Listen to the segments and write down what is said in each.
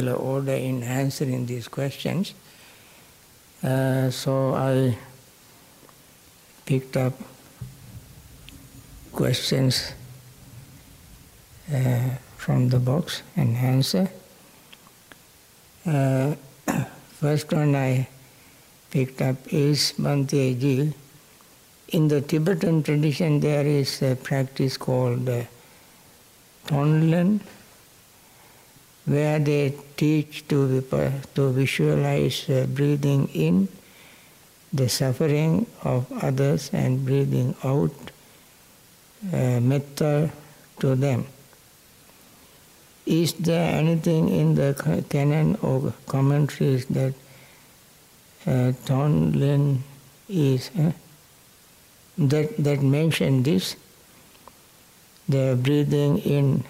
order in answering these questions. Uh, so I picked up questions uh, from the box and answer. Uh, first one I picked up is Bhante In the Tibetan tradition, there is a practice called uh, Tonglen where they teach to, to visualize breathing in the suffering of others and breathing out uh, metta to them. Is there anything in the canon or commentaries that uh, Tonglen is uh, that that mention this? The breathing in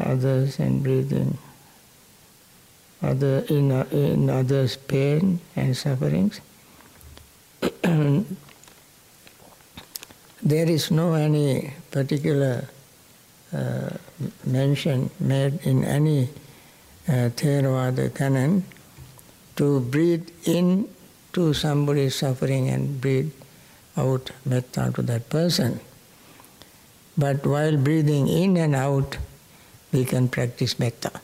others and breathing other in, in others' pain and sufferings. there is no any particular uh, mention made in any uh, Theravada canon to breathe in to somebody's suffering and breathe out metta to that person. But while breathing in and out, we can practice metta.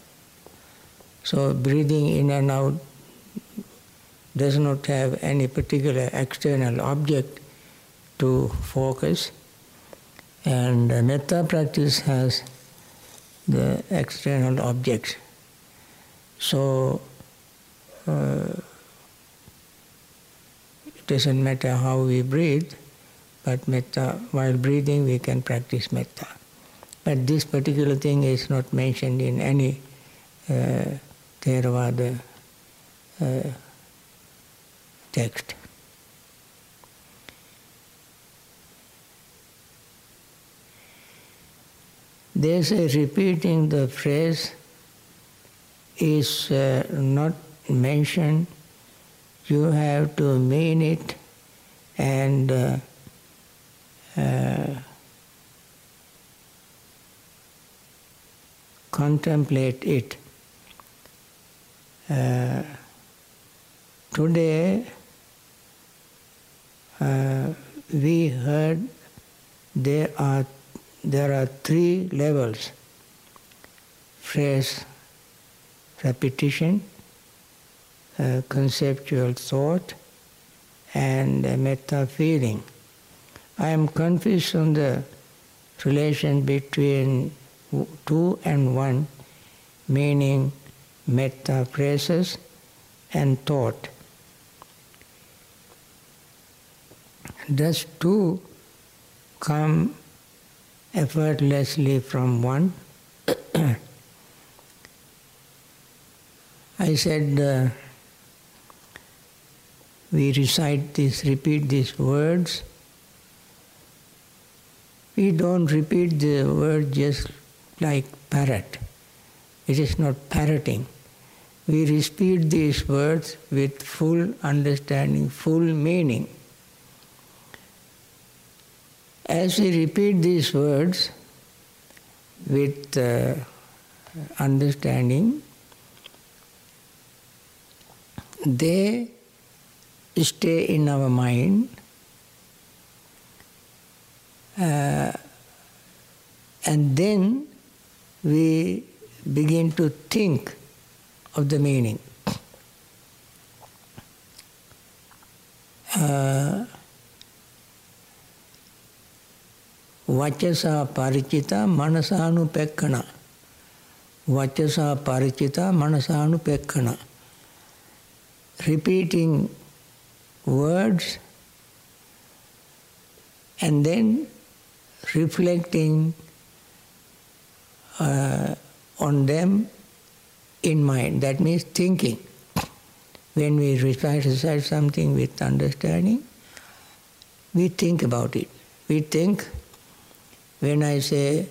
So breathing in and out does not have any particular external object to focus, and metta practice has the external objects. So uh, it doesn't matter how we breathe, but metta, while breathing, we can practice metta. But this particular thing is not mentioned in any uh, Theravada uh, text. They say repeating the phrase is uh, not mentioned. You have to mean it and uh, contemplate it. Uh, today, uh, we heard there are there are three levels: phrase repetition, uh, conceptual thought, and metta feeling. I am confused on the relation between two and one, meaning metta phrases and thought. Does two come effortlessly from one? I said, uh, we recite this, repeat these words. We don't repeat the word just like parrot. It is not parroting. We repeat these words with full understanding, full meaning. As we repeat these words with uh, understanding, they stay in our mind. Uh, and then we begin to think of the meaning. Uh, Vachasa parichita manasanupekkana. Vachasa parichita manasanupekkana. Repeating words and then reflecting uh, on them in mind. That means thinking. When we recite, something with understanding, we think about it. We think, when I say,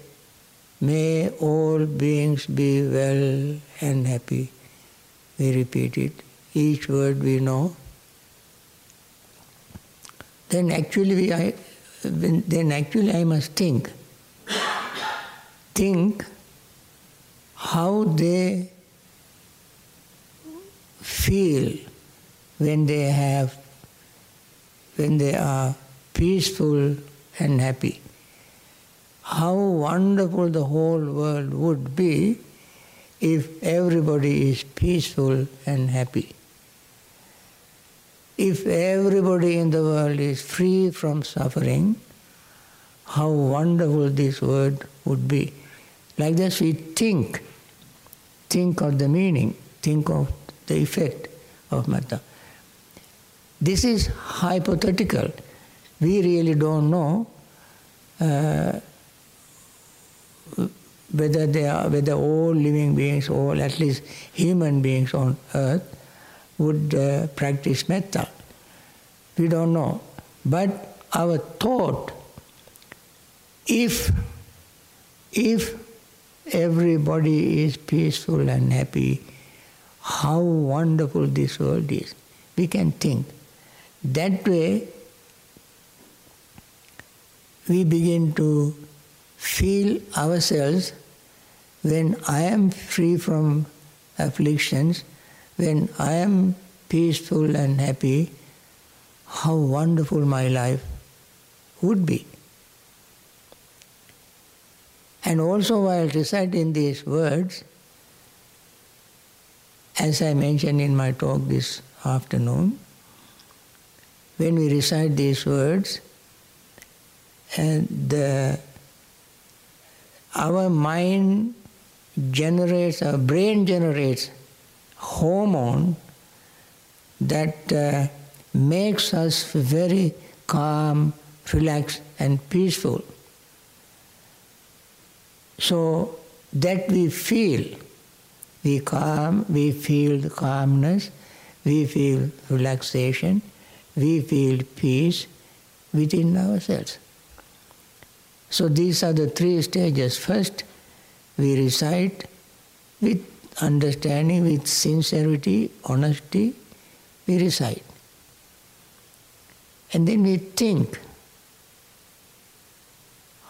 may all beings be well and happy, we repeat it. Each word we know. Then actually, we, I, then actually I must think. Think how they feel when they have when they are peaceful and happy. How wonderful the whole world would be if everybody is peaceful and happy. If everybody in the world is free from suffering, how wonderful this world would be. Like this, we think, think of the meaning, think of the effect of metta. This is hypothetical. We really don't know uh, whether they are, whether all living beings, all at least human beings on earth, would uh, practice metta. We don't know. But our thought, if if everybody is peaceful and happy, how wonderful this world is. We can think. That way, we begin to feel ourselves when I am free from afflictions, when I am peaceful and happy, how wonderful my life would be. And also, while reciting these words, as I mentioned in my talk this afternoon, when we recite these words, and the, our mind generates, our brain generates hormone that uh, makes us very calm, relaxed, and peaceful. So that we feel, we calm, we feel the calmness, we feel relaxation, we feel peace within ourselves. So these are the three stages. First, we recite with understanding, with sincerity, honesty, we recite. And then we think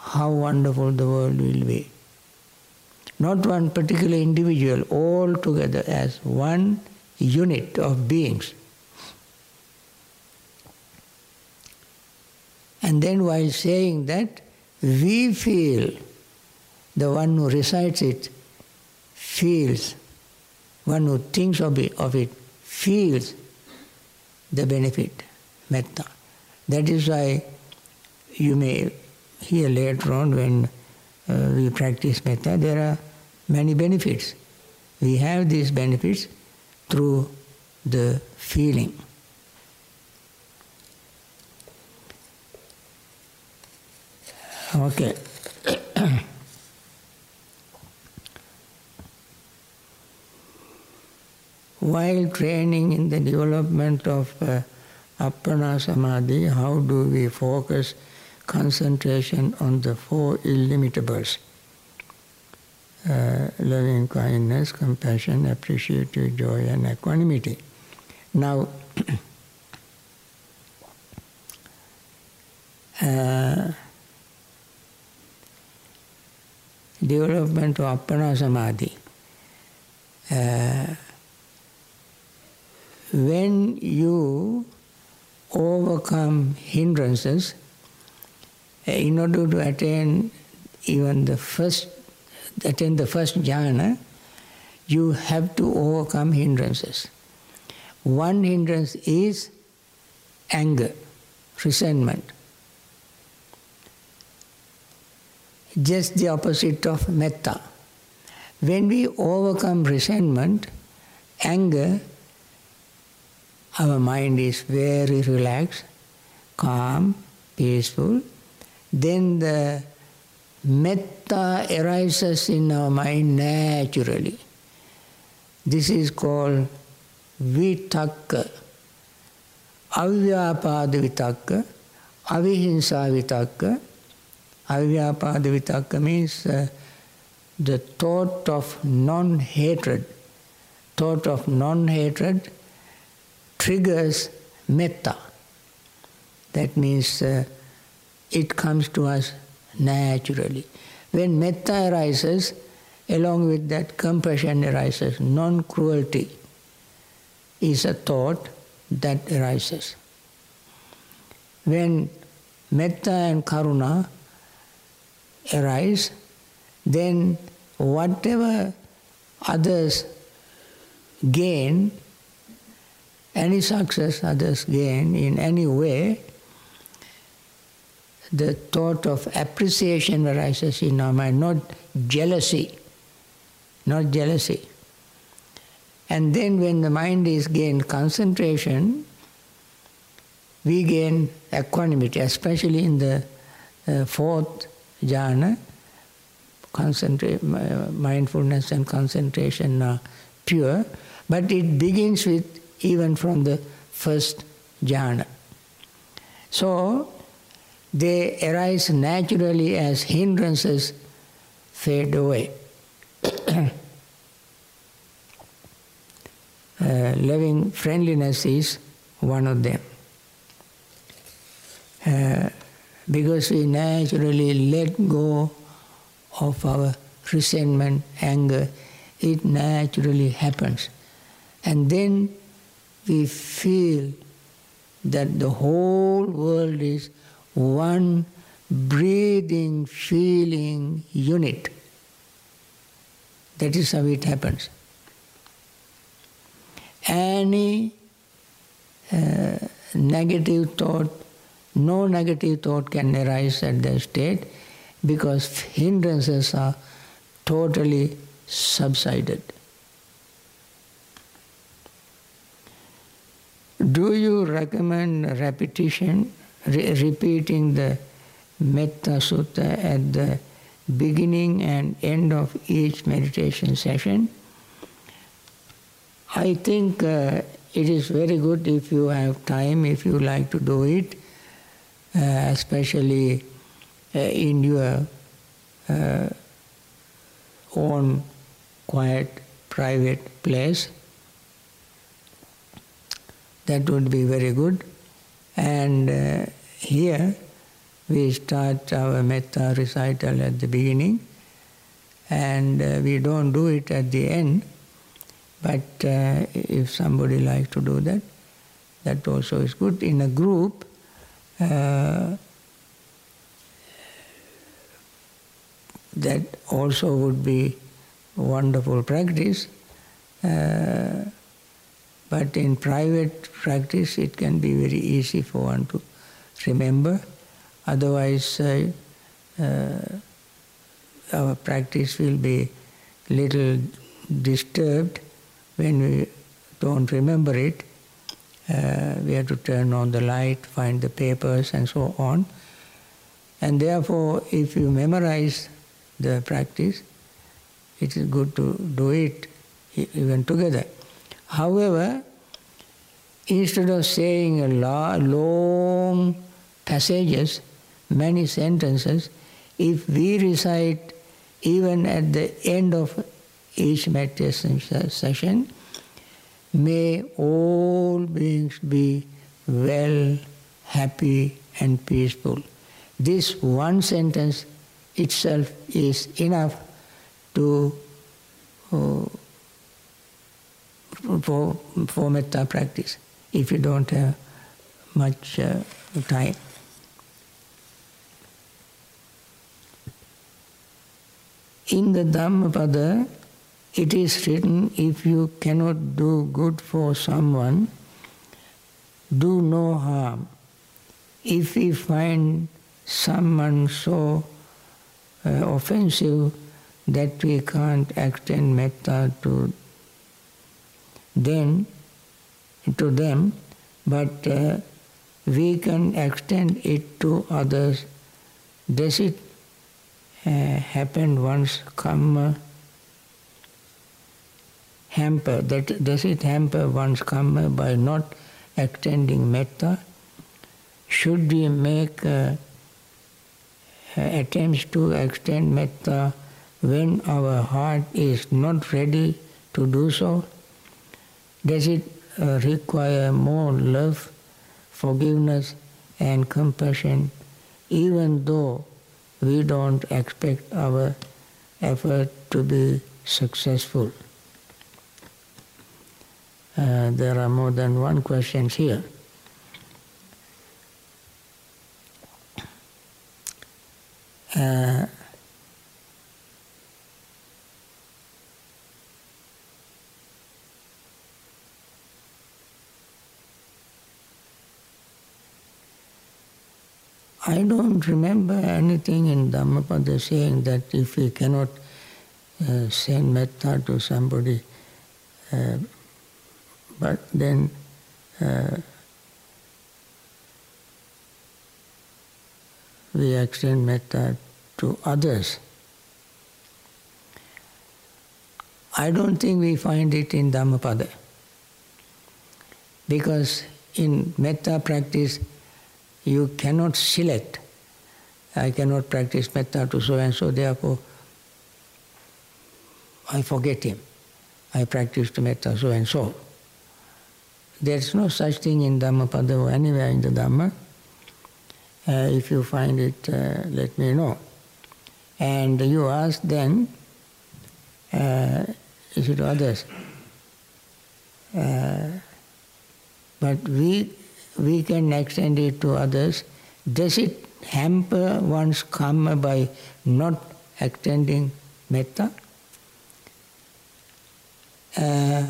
how wonderful the world will be. Not one particular individual, all together as one unit of beings. And then while saying that, we feel, the one who recites it feels, one who thinks of it, of it feels the benefit, metta. That is why you may hear later on when uh, we practice metta, there are many benefits. We have these benefits through the feeling. Okay. While training in the development of uh, Appana Samadhi, how do we focus concentration on the four illimitables? Uh, loving kindness, compassion, appreciative joy, and equanimity. Now, uh, development of Appana Samadhi. Uh, when you overcome hindrances, uh, in order to attain even the first, attain the first jhana, you have to overcome hindrances. One hindrance is anger, resentment. just the opposite of metta. When we overcome resentment, anger, our mind is very relaxed, calm, peaceful. Then the metta arises in our mind naturally. This is called vitakka, avyapada vitakka, avihinsa vitakka, Avyapada vitakka means uh, the thought of non hatred. Thought of non hatred triggers metta. That means uh, it comes to us naturally. When metta arises, along with that compassion arises, non cruelty. is a thought that arises. When metta and karuna arise, then whatever others gain, any success others gain in any way, the thought of appreciation arises in our mind, not jealousy, not jealousy. And then when the mind is gained concentration, we gain equanimity, especially in the uh, fourth jhana, concentrate, mindfulness and concentration are pure, but it begins with even from the first jhana. So they arise naturally as hindrances fade away. uh, loving friendliness is one of them. Uh, because we naturally let go of our resentment, anger, it naturally happens. And then we feel that the whole world is one breathing, feeling unit. That is how it happens. Any uh, negative thought, no negative thought can arise at that state because hindrances are totally subsided. Do you recommend repetition, re- repeating the Metta Sutta at the beginning and end of each meditation session? I think uh, it is very good if you have time, if you like to do it, uh, especially uh, in your uh, own quiet, private place. That would be very good. And uh, here we start our metta recital at the beginning, and uh, we don't do it at the end. But uh, if somebody likes to do that, that also is good. In a group, uh, that also would be wonderful practice. Uh, but in private practice, it can be very easy for one to remember. Otherwise, uh, uh, our practice will be little disturbed when we don't remember it. Uh, we have to turn on the light, find the papers, and so on. And therefore, if you memorize the practice, it is good to do it even together. However, instead of saying a long passages, many sentences, if we recite even at the end of each meditation session, may all beings be well, happy, and peaceful. This one sentence itself is enough to uh, for, for metta practice if you don't have much uh, time. In the Dhammapada, it is written if you cannot do good for someone, do no harm. If we find someone so uh, offensive that we can't extend metta to them, to them, but uh, we can extend it to others. Does it uh, happen once karma hamper? That does it hamper one's karma by not extending metta? Should we make uh, attempts to extend metta when our heart is not ready to do so? Does it uh, require more love, forgiveness, and compassion, even though we don't expect our effort to be successful? Uh, there are more than one questions here. Uh, I don't remember anything in Dhammapada saying that if we cannot uh, send metta to somebody, uh, but then uh, we extend metta to others. I don't think we find it in Dhammapada. Because in metta practice, you cannot select. I cannot practice metta to so and so, therefore I forget him. I practiced metta so and so. There's no such thing in Dhammapada or anywhere in the Dhamma. Uh, if you find it, uh, let me know. And you ask then, uh, is it others? Uh, but we we can extend it to others. Does it hamper one's karma by not extending metta? Uh,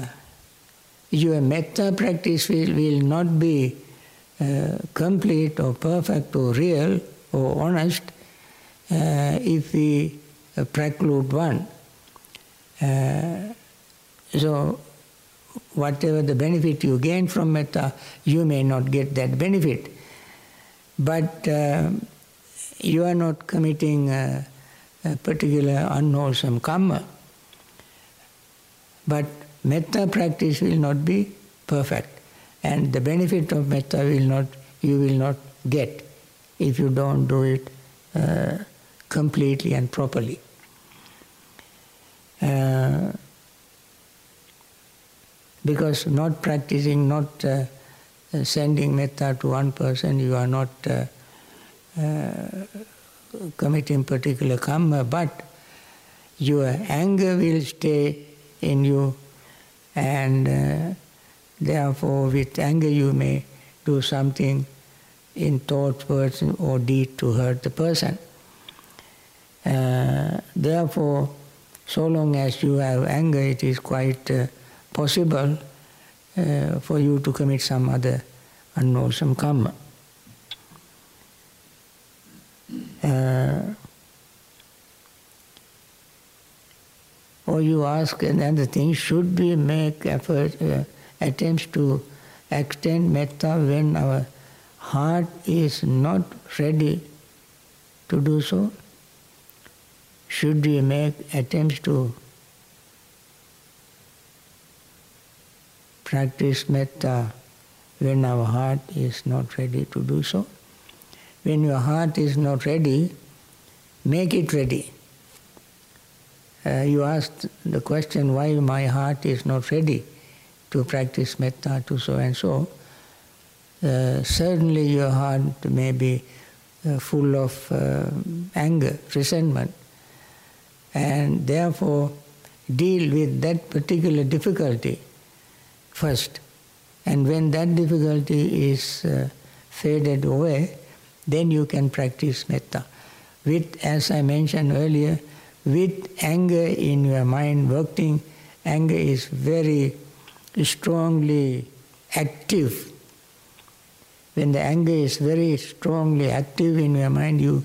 your metta practice will, will not be uh, complete or perfect or real or honest uh, if we preclude one. Uh, so whatever the benefit you gain from metta, you may not get that benefit. But uh, you are not committing a, a particular unwholesome karma. But metta practice will not be perfect, and the benefit of metta will not you will not get if you don't do it uh, completely and properly. Uh, because not practicing, not uh, uh, sending metta to one person, you are not uh, uh, committing particular karma, but your anger will stay in you, and uh, therefore, with anger, you may do something in thought, words, or deed to hurt the person. Uh, therefore, so long as you have anger, it is quite possible uh, for you to commit some other unwholesome karma. Uh, or you ask another thing, should we make effort, uh, attempts to extend metta when our heart is not ready to do so? Should we make attempts to practice metta when our heart is not ready to do so. When your heart is not ready, make it ready. Uh, you asked the question why my heart is not ready to practice metta to so and so. Uh, certainly, your heart may be uh, full of uh, anger, resentment, and therefore deal with that particular difficulty first. And when that difficulty is uh, faded away, then you can practice metta. With, as I mentioned earlier, with anger in your mind working, anger is very strongly active. When the anger is very strongly active in your mind, you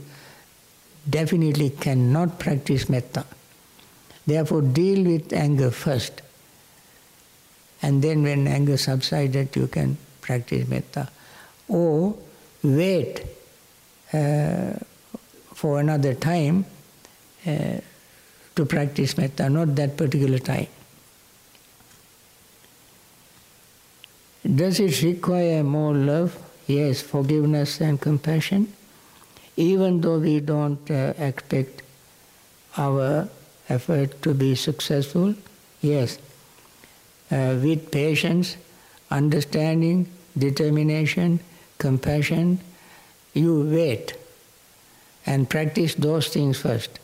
definitely cannot practice metta. Therefore, deal with anger first. And then when anger subsided, you can practice metta. Or wait uh, for another time uh, to practice metta, not that particular time. Does it require more love? Yes, forgiveness and compassion. Even though we don't uh, expect our effort to be successful, yes, with patience, understanding, determination, compassion, you wait and practice those things first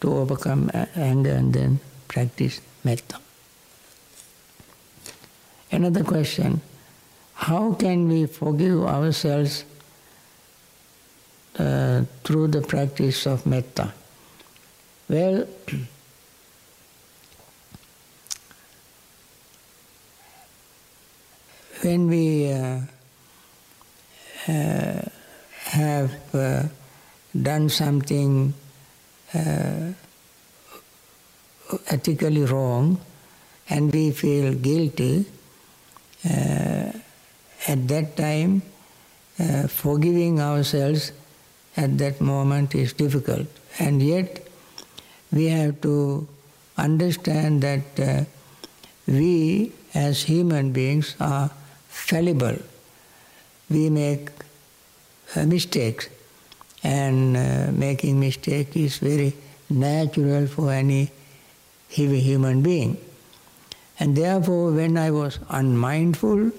to overcome anger and then practice metta. Another question how can we forgive ourselves uh, through the practice of metta? Well, when we uh, uh, have uh, done something uh, ethically wrong and we feel guilty, uh, at that time, uh, forgiving ourselves at that moment is difficult. And yet, we have to understand that we as human beings are fallible. We make uh, mistakes, and uh, making mistake is very natural for any human being. And therefore, when I was unmindful,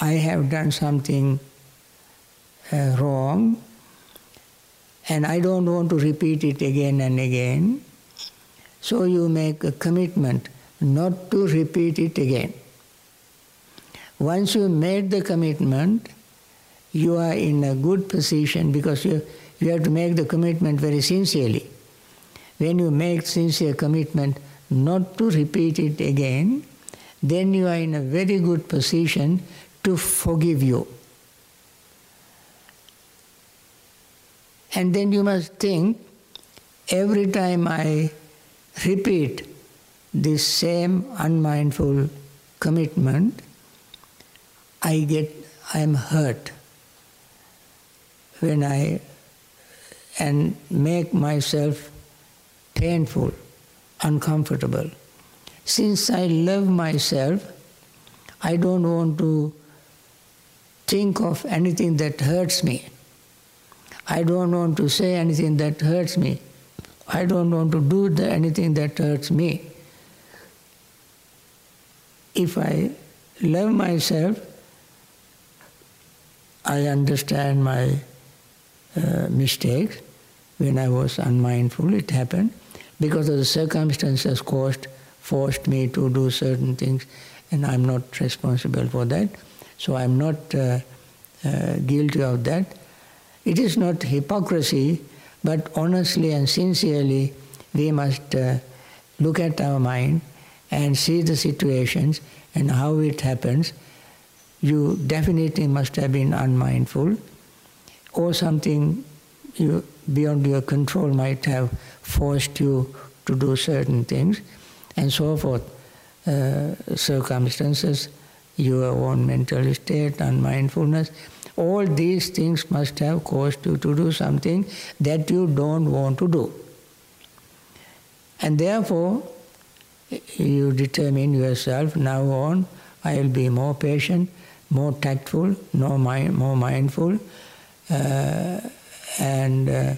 I have done something uh, wrong, and I don't want to repeat it again and again. So you make a commitment not to repeat it again. Once you made the commitment, you are in a good position because you, you have to make the commitment very sincerely. When you make sincere commitment not to repeat it again, then you are in a very good position to forgive you. And then you must think every time I repeat this same unmindful commitment, I get, I am hurt when I and make myself painful, uncomfortable. Since I love myself, I don't want to think of anything that hurts me. I don't want to say anything that hurts me. I don't want to do the, anything that hurts me. If I love myself, I understand my uh, mistakes. When I was unmindful, it happened because of the circumstances caused, forced me to do certain things, and I'm not responsible for that. So I'm not uh, uh, guilty of that. It is not hypocrisy, but honestly and sincerely, we must uh, look at our mind and see the situations and how it happens you definitely must have been unmindful, or something you, beyond your control might have forced you to do certain things, and so forth. Uh, circumstances, your own mental state, unmindfulness, all these things must have caused you to do something that you don't want to do. And therefore, you determine yourself now on, I will be more patient, more tactful, more, mind, more mindful, uh, and uh,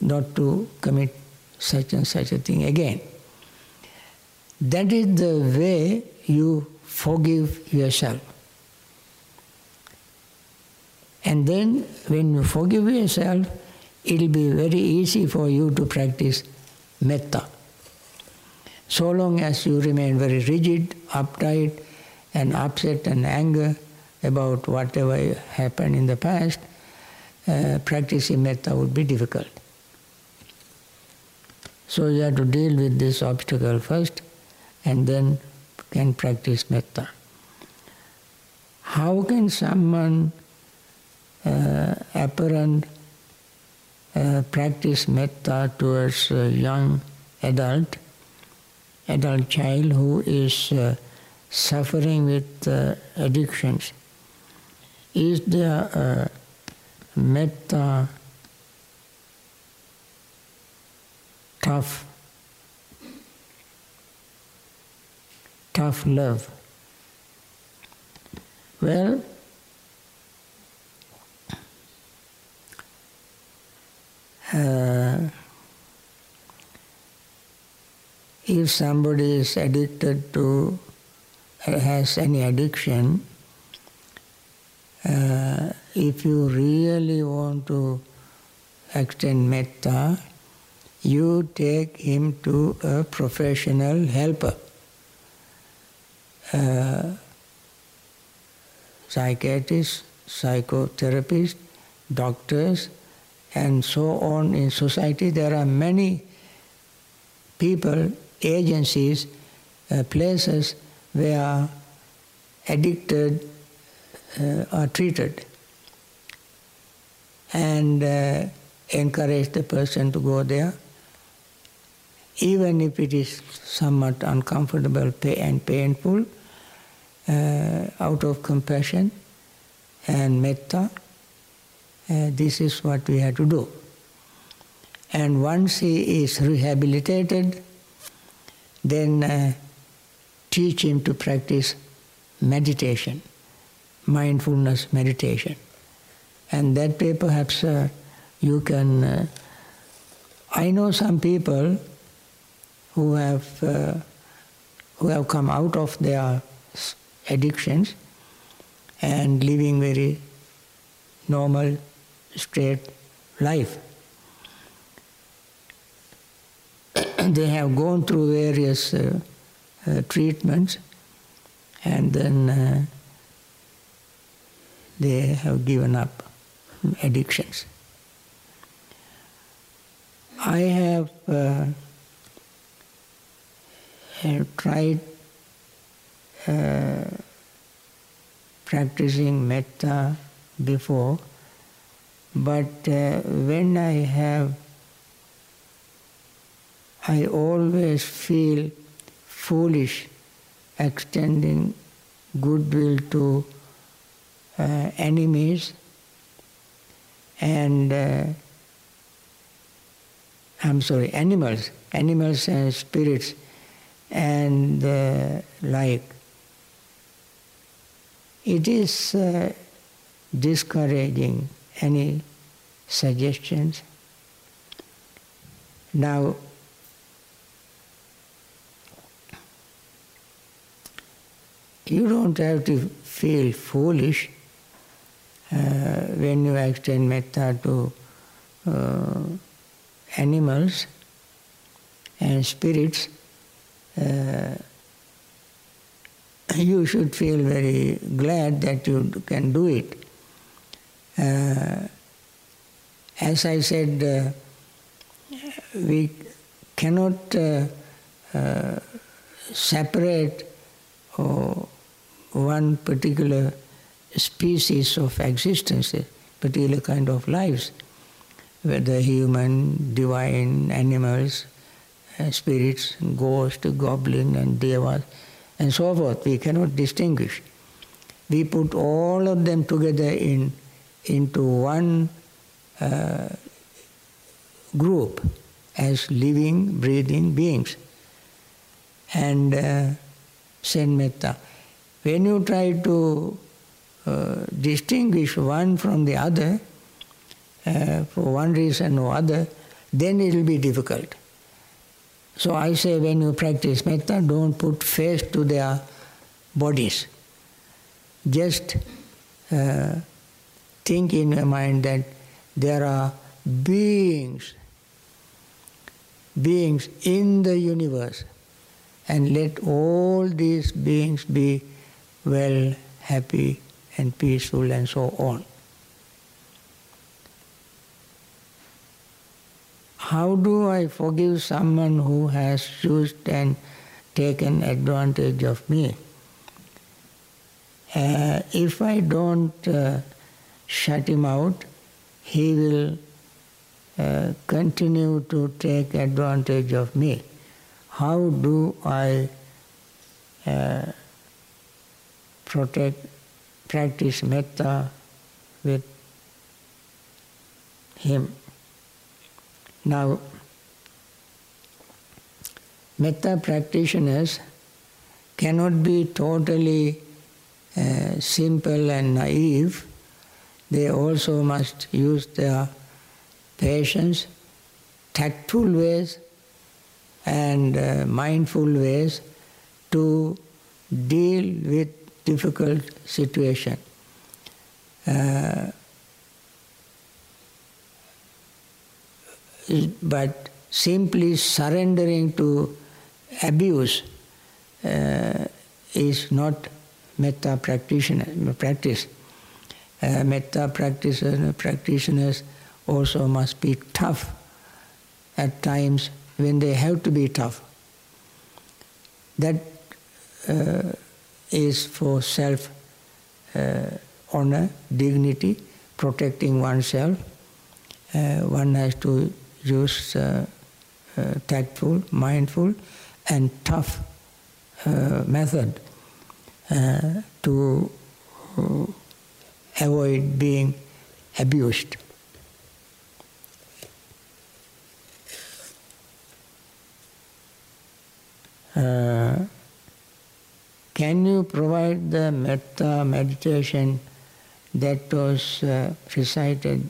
not to commit such and such a thing again. That is the way you forgive yourself. And then, when you forgive yourself, it will be very easy for you to practice metta. So long as you remain very rigid, uptight, and upset and anger about whatever happened in the past, uh, practicing metta would be difficult. So you have to deal with this obstacle first and then can practice metta. How can someone uh, apparent uh, practice metta towards a young adult, adult child who is uh, suffering with uh, addictions, is there a metta tough, tough love? Well, uh, if somebody is addicted to has any addiction, uh, if you really want to extend metta, you take him to a professional helper, uh, psychiatrists, psychotherapists, doctors, and so on in society. There are many people, agencies, uh, places where addicted uh, are treated and uh, encourage the person to go there even if it is somewhat uncomfortable and painful, uh, out of compassion and metta, uh, this is what we have to do. And once he is rehabilitated, then uh, teach him to practice meditation, mindfulness meditation. And that way perhaps uh, you can. Uh, I know some people who have, uh, who have come out of their addictions and living very normal, straight life. they have gone through various uh, uh, treatments and then uh, they have given up addictions. I have uh, have tried uh, practicing metta before, but uh, when I have, I always feel foolish extending goodwill to uh, enemies and uh, I'm sorry, animals, animals and spirits and uh, like. It is uh, discouraging. Any suggestions? Now, you don't have to feel foolish uh, when you extend metta to uh, animals and spirits uh, you should feel very glad that you can do it. Uh, as I said, uh, we cannot uh, separate uh, one particular species of existence, a particular kind of lives, whether human, divine, animals, uh, spirits, ghosts, goblin, and devas, and so forth. We cannot distinguish. We put all of them together in into one uh, group as living, breathing beings. And uh, send metta. When you try to uh, distinguish one from the other, uh, for one reason or other, then it will be difficult. So I say when you practice metta, don't put face to their bodies. Just uh, think in your mind that there are beings, beings in the universe, and let all these beings be well, happy, and peaceful, and so on. How do I forgive someone who has used and taken advantage of me? Uh, if I don't uh, shut him out, he will uh, continue to take advantage of me. How do I uh, protect, practice metta with him? Now, metta practitioners cannot be totally uh, simple and naive. They also must use their patience, tactful ways, and uh, mindful ways to deal with difficult situation. Uh, but simply surrendering to abuse uh, is not metta practitioner practice. Uh, metta practitioners, practitioners also must be tough at times when they have to be tough. That uh, is for self uh, honor, dignity, protecting oneself. Uh, one has to use uh, uh, tactful, mindful, and tough uh, method to avoid being abused. Uh, can you provide the metta meditation that was uh, recited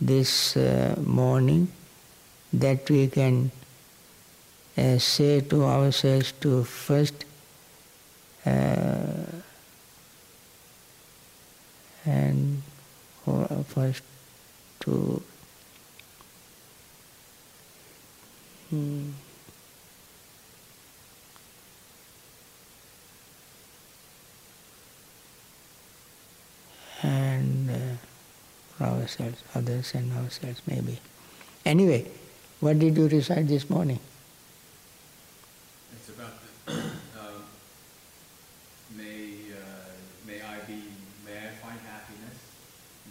this uh, morning that we can uh, say to ourselves to first uh, and first to ourselves, others and ourselves maybe. Anyway, what did you recite this morning? It's about the, um, may, uh, may I be, may I find happiness,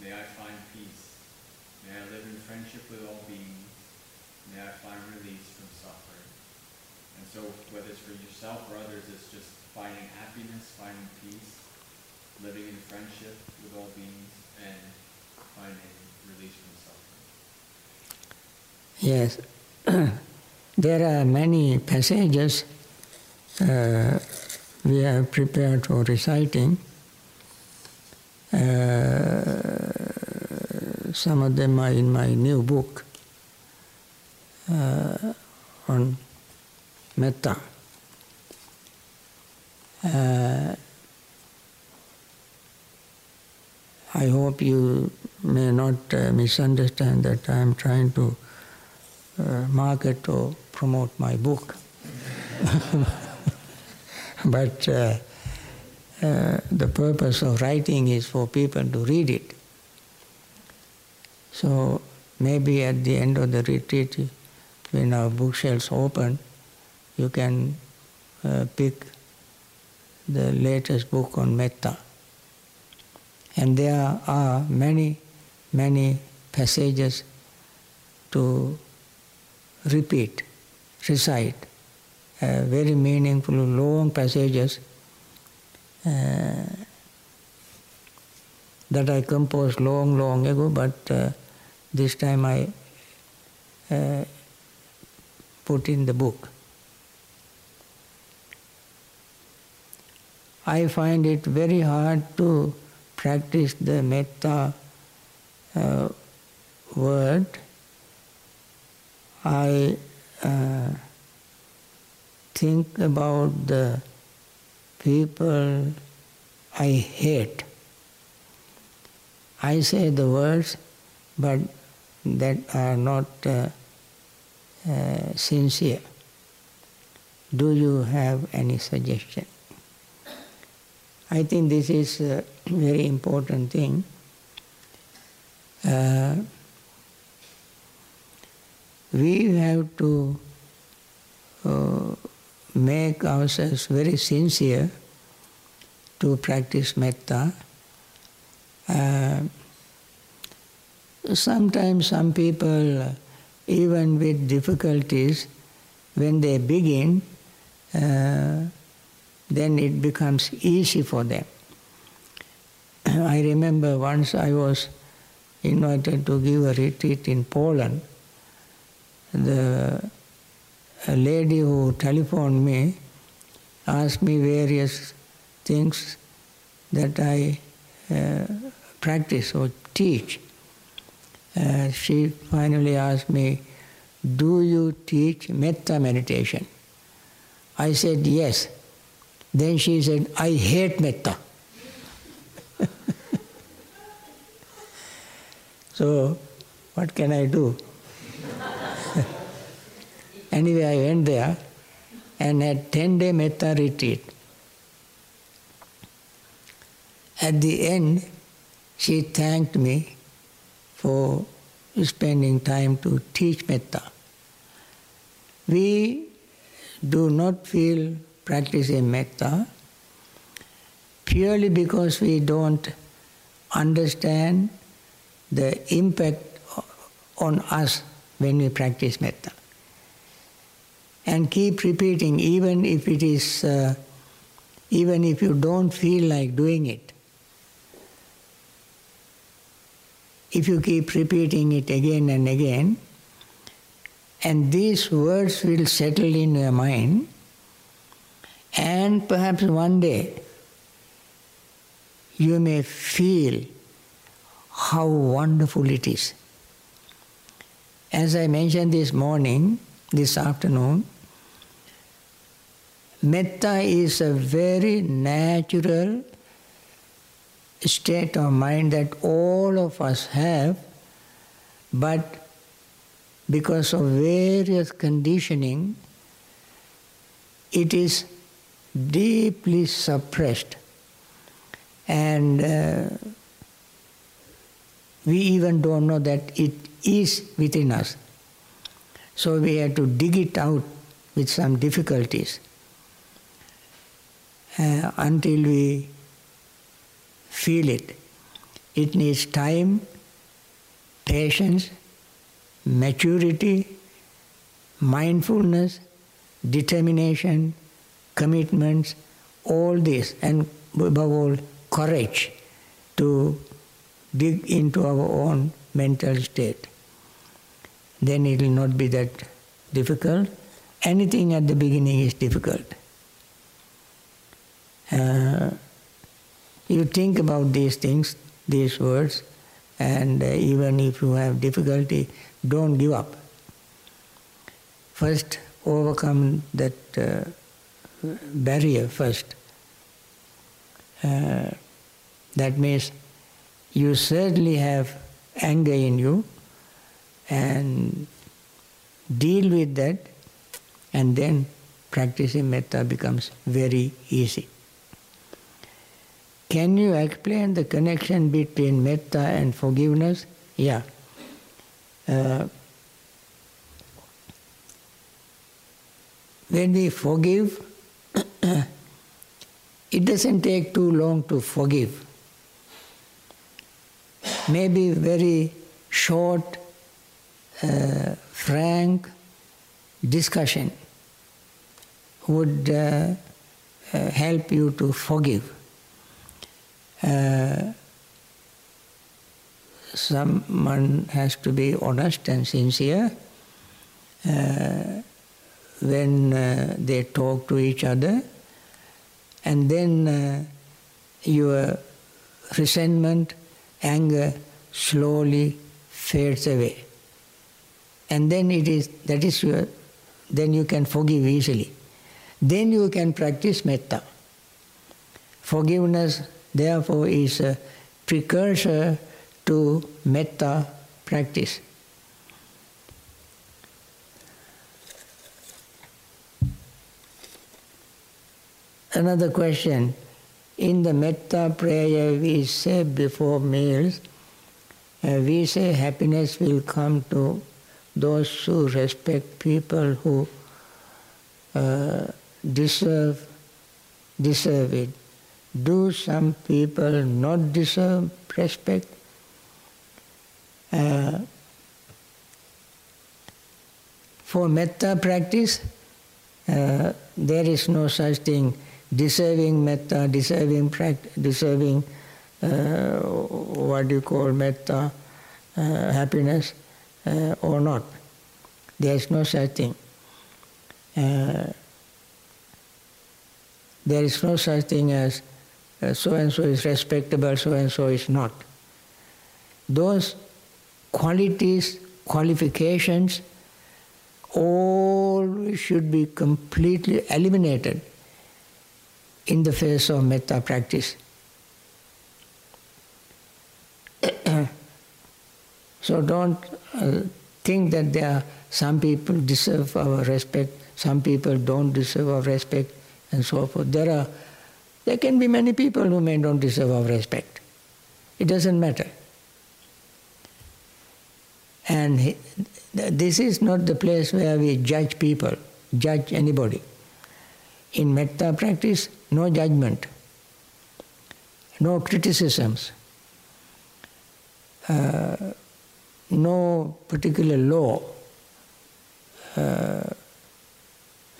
may I find peace, may I live in friendship with all beings, may I find release from suffering. And so whether it's for yourself or others, it's just finding happiness, finding peace, living in friendship with all beings and finding release from suffering. Yes, there are many passages uh, we have prepared for reciting. Uh, some of them are in my new book uh, on metta. Uh, I hope you may not uh, misunderstand that I am trying to uh, market or promote my book. but uh, uh, the purpose of writing is for people to read it. So maybe at the end of the retreat, when our bookshelves open, you can uh, pick the latest book on metta. And there are many, many passages to repeat, recite, uh, very meaningful, long passages uh, that I composed long, long ago, but uh, this time I uh, put in the book. I find it very hard to practice the metta uh, word, I uh, think about the people I hate. I say the words, but that are not uh, uh, sincere. Do you have any suggestion? I think this is a very important thing. Uh, we have to uh, make ourselves very sincere to practice metta. Uh, sometimes some people, even with difficulties, when they begin, uh, then it becomes easy for them. I remember once I was invited to give a retreat in Poland. The lady who telephoned me asked me various things that I uh, practice or teach. Uh, she finally asked me, Do you teach metta meditation? I said, Yes. Then she said, I hate metta. so, what can I do? anyway, I went there and had 10 day metta retreat. at the end, she thanked me for spending time to teach metta. We do not feel practicing metta purely because we don't understand the impact on us when we practice metta. And keep repeating, even if it is, uh, even if you don't feel like doing it. If you keep repeating it again and again, and these words will settle in your mind, and perhaps one day you may feel how wonderful it is. As I mentioned this morning, this afternoon, metta is a very natural state of mind that all of us have, but because of various conditioning, it is deeply suppressed. And uh, we even don't know that it is within us. So we have to dig it out with some difficulties uh, until we feel it. It needs time, patience, maturity, mindfulness, determination, commitments, all this, and above all, courage to dig into our own mental state. Then it will not be that difficult. Anything at the beginning is difficult. Uh, you think about these things, these words, and uh, even if you have difficulty, don't give up. First, overcome that uh, barrier first. Uh, that means you certainly have anger in you and deal with that, and then practicing metta becomes very easy. Can you explain the connection between metta and forgiveness? Yeah. Uh, when we forgive, it doesn't take too long to forgive. Maybe very short, uh, frank discussion would uh, uh, help you to forgive. Uh, someone has to be honest and sincere uh, when uh, they talk to each other, and then uh, your resentment, anger slowly fades away. And then it is that is your then you can forgive easily. Then you can practice metta. Forgiveness therefore is a precursor to metta practice. Another question. In the metta prayer we say before meals, uh, we say happiness will come to those who respect people who uh, deserve deserve it. Do some people not deserve respect? Uh, for metta practice, uh, there is no such thing deserving metta, deserving practice, deserving uh, what you call metta, uh, happiness, uh, or not. There is no such thing. Uh, there is no such thing as so and so is respectable, so and so is not. Those qualities, qualifications, all should be completely eliminated in the face of metta practice. so don't uh, think that there are some people deserve our respect, some people don't deserve our respect, and so forth. There are There can be many people who may don't deserve our respect. It doesn't matter. And he, this is not the place where we judge people, judge anybody. In metta practice, no judgment, no criticisms, uh, no particular law, uh,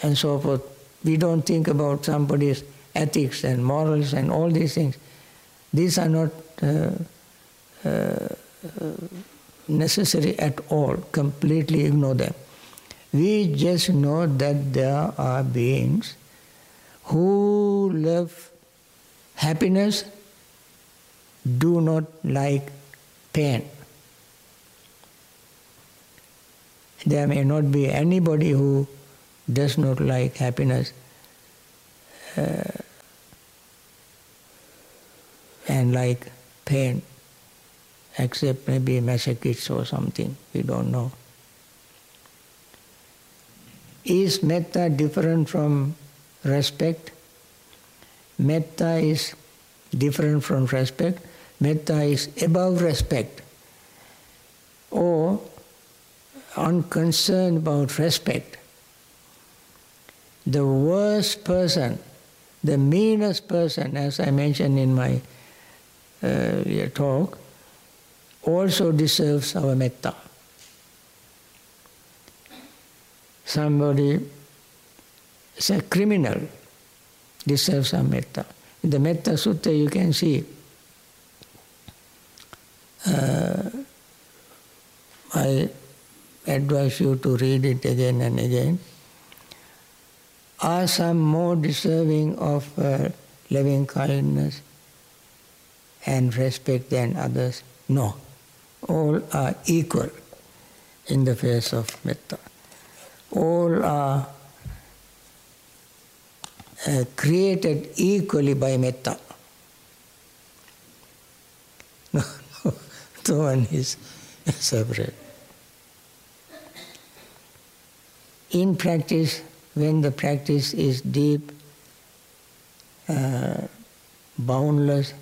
and so forth. We don't think about somebody's ethics and morals and all these things. These are not uh, uh, necessary at all, completely ignore them. We just know that there are beings who love happiness, do not like pain. There may not be anybody who does not like happiness uh, and like pain except maybe masochists or something, we don't know. Is metta different from respect? Metta is different from respect. Metta is above respect. Or unconcerned about respect. The worst person, the meanest person, as I mentioned in my uh, talk, also deserves our metta. Somebody is a criminal, deserves our metta. In the Metta Sutta you can see uh, I advise you to read it again and again. Are some more deserving of uh, loving kindness and respect than others? No all are equal in the face of metta. All are uh, created equally by metta. No, no, no one is separate. In practice, when the practice is deep, uh, boundless,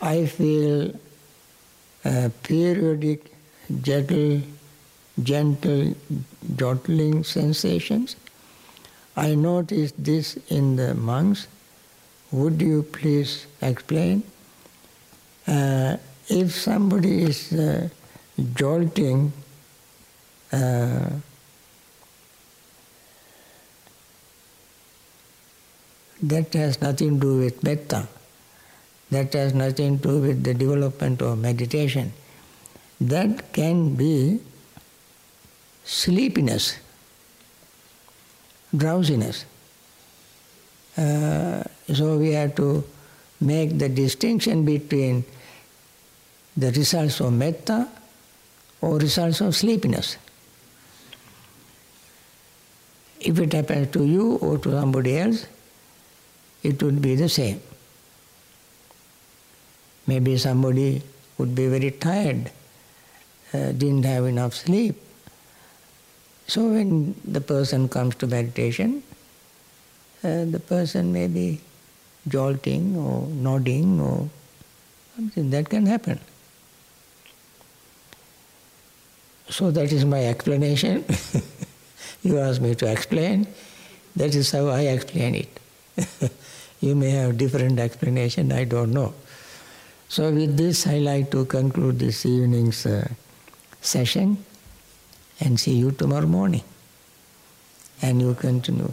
I feel uh, periodic gentle, gentle jolting sensations. I noticed this in the monks. Would you please explain? Uh, if somebody is uh, jolting, uh, that has nothing to do with metta. That has nothing to do with the development of meditation. That can be sleepiness, drowsiness. Uh, so we have to make the distinction between the results of metta or results of sleepiness. If it happens to you or to somebody else, it would be the same. Maybe somebody would be very tired, uh, didn't have enough sleep. So when the person comes to meditation, uh, the person may be jolting or nodding or something that can happen. So that is my explanation. you asked me to explain. That is how I explain it. you may have different explanation, I don't know. So with this, I like to conclude this evening's uh, session and see you tomorrow morning. And you continue.